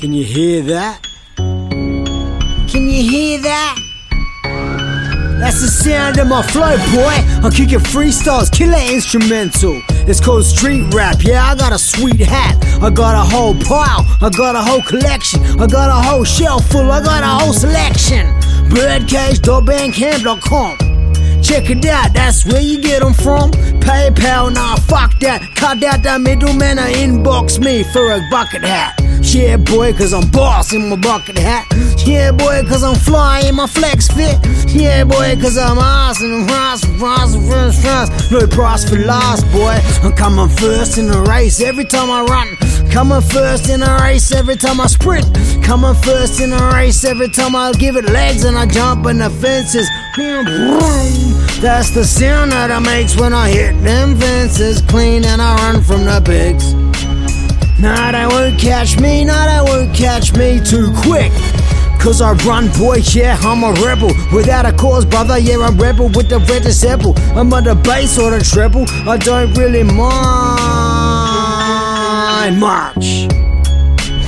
Can you hear that? Can you hear that? That's the sound of my flow, boy. I'm kicking freestyles, killer instrumental. It's called street rap. Yeah, I got a sweet hat. I got a whole pile. I got a whole collection. I got a whole shelf full. I got a whole selection. Birdcage.bandcamp.com. Check it out, that's where you get them from. PayPal, nah, fuck that. Cut out that middleman or inbox me for a bucket hat. Yeah, boy, cause I'm boss in my bucket hat. Yeah, boy, cause I'm fly in my flex fit. Yeah, boy, cause I'm awesome and awesome, awesome, first, first. No price for last, boy. I'm coming first in the race every time I run. Coming first in a race every time I sprint. Coming first in a race every time I give it legs and I jump in the fences. That's the sound that it makes when I hit them fences clean and I run from the pigs. Nah, they won't catch me, nah, they won't catch me too quick. Cause I run, boy, yeah, I'm a rebel. Without a cause, brother, yeah, I'm rebel with the red disciple. I'm on the bass or the treble, I don't really mind much.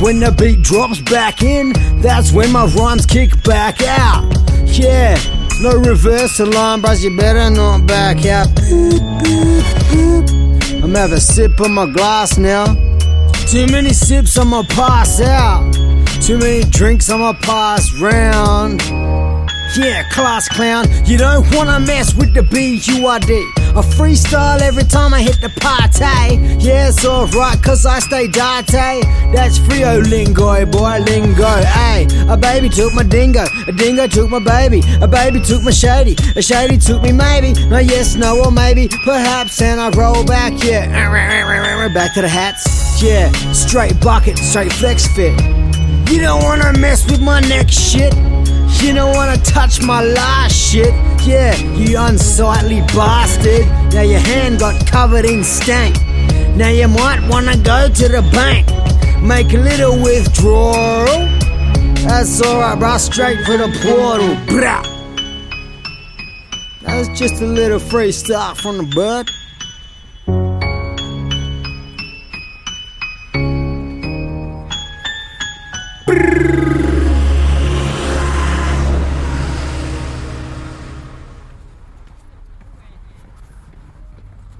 When the beat drops back in, that's when my rhymes kick back out. Yeah, no reverse alarm, but you better not back out. Boop, boop, boop. I'm having a sip of my glass now. Too many sips, I'ma pass out. Too many drinks, I'ma pass round. Yeah, class clown, you don't wanna mess with the B-U-R-D. I freestyle every time I hit the party. Yeah, it's alright, cause I stay date. That's Frio lingo, boy, lingo. Ay, a baby took my dingo, a dingo took my baby, a baby took my shady, a shady took me maybe. No, yes, no, or maybe, perhaps, and I roll back, yeah. Back to the hats, yeah. Straight bucket, straight flex fit. You don't wanna mess with my next shit. You don't wanna touch my last shit. Yeah, you unsightly bastard. Now your hand got covered in stank. Now you might wanna go to the bank. Make a little withdrawal. That's alright, bro. Straight for the portal. Brah. That was just a little free freestyle from the Burd. Brrr.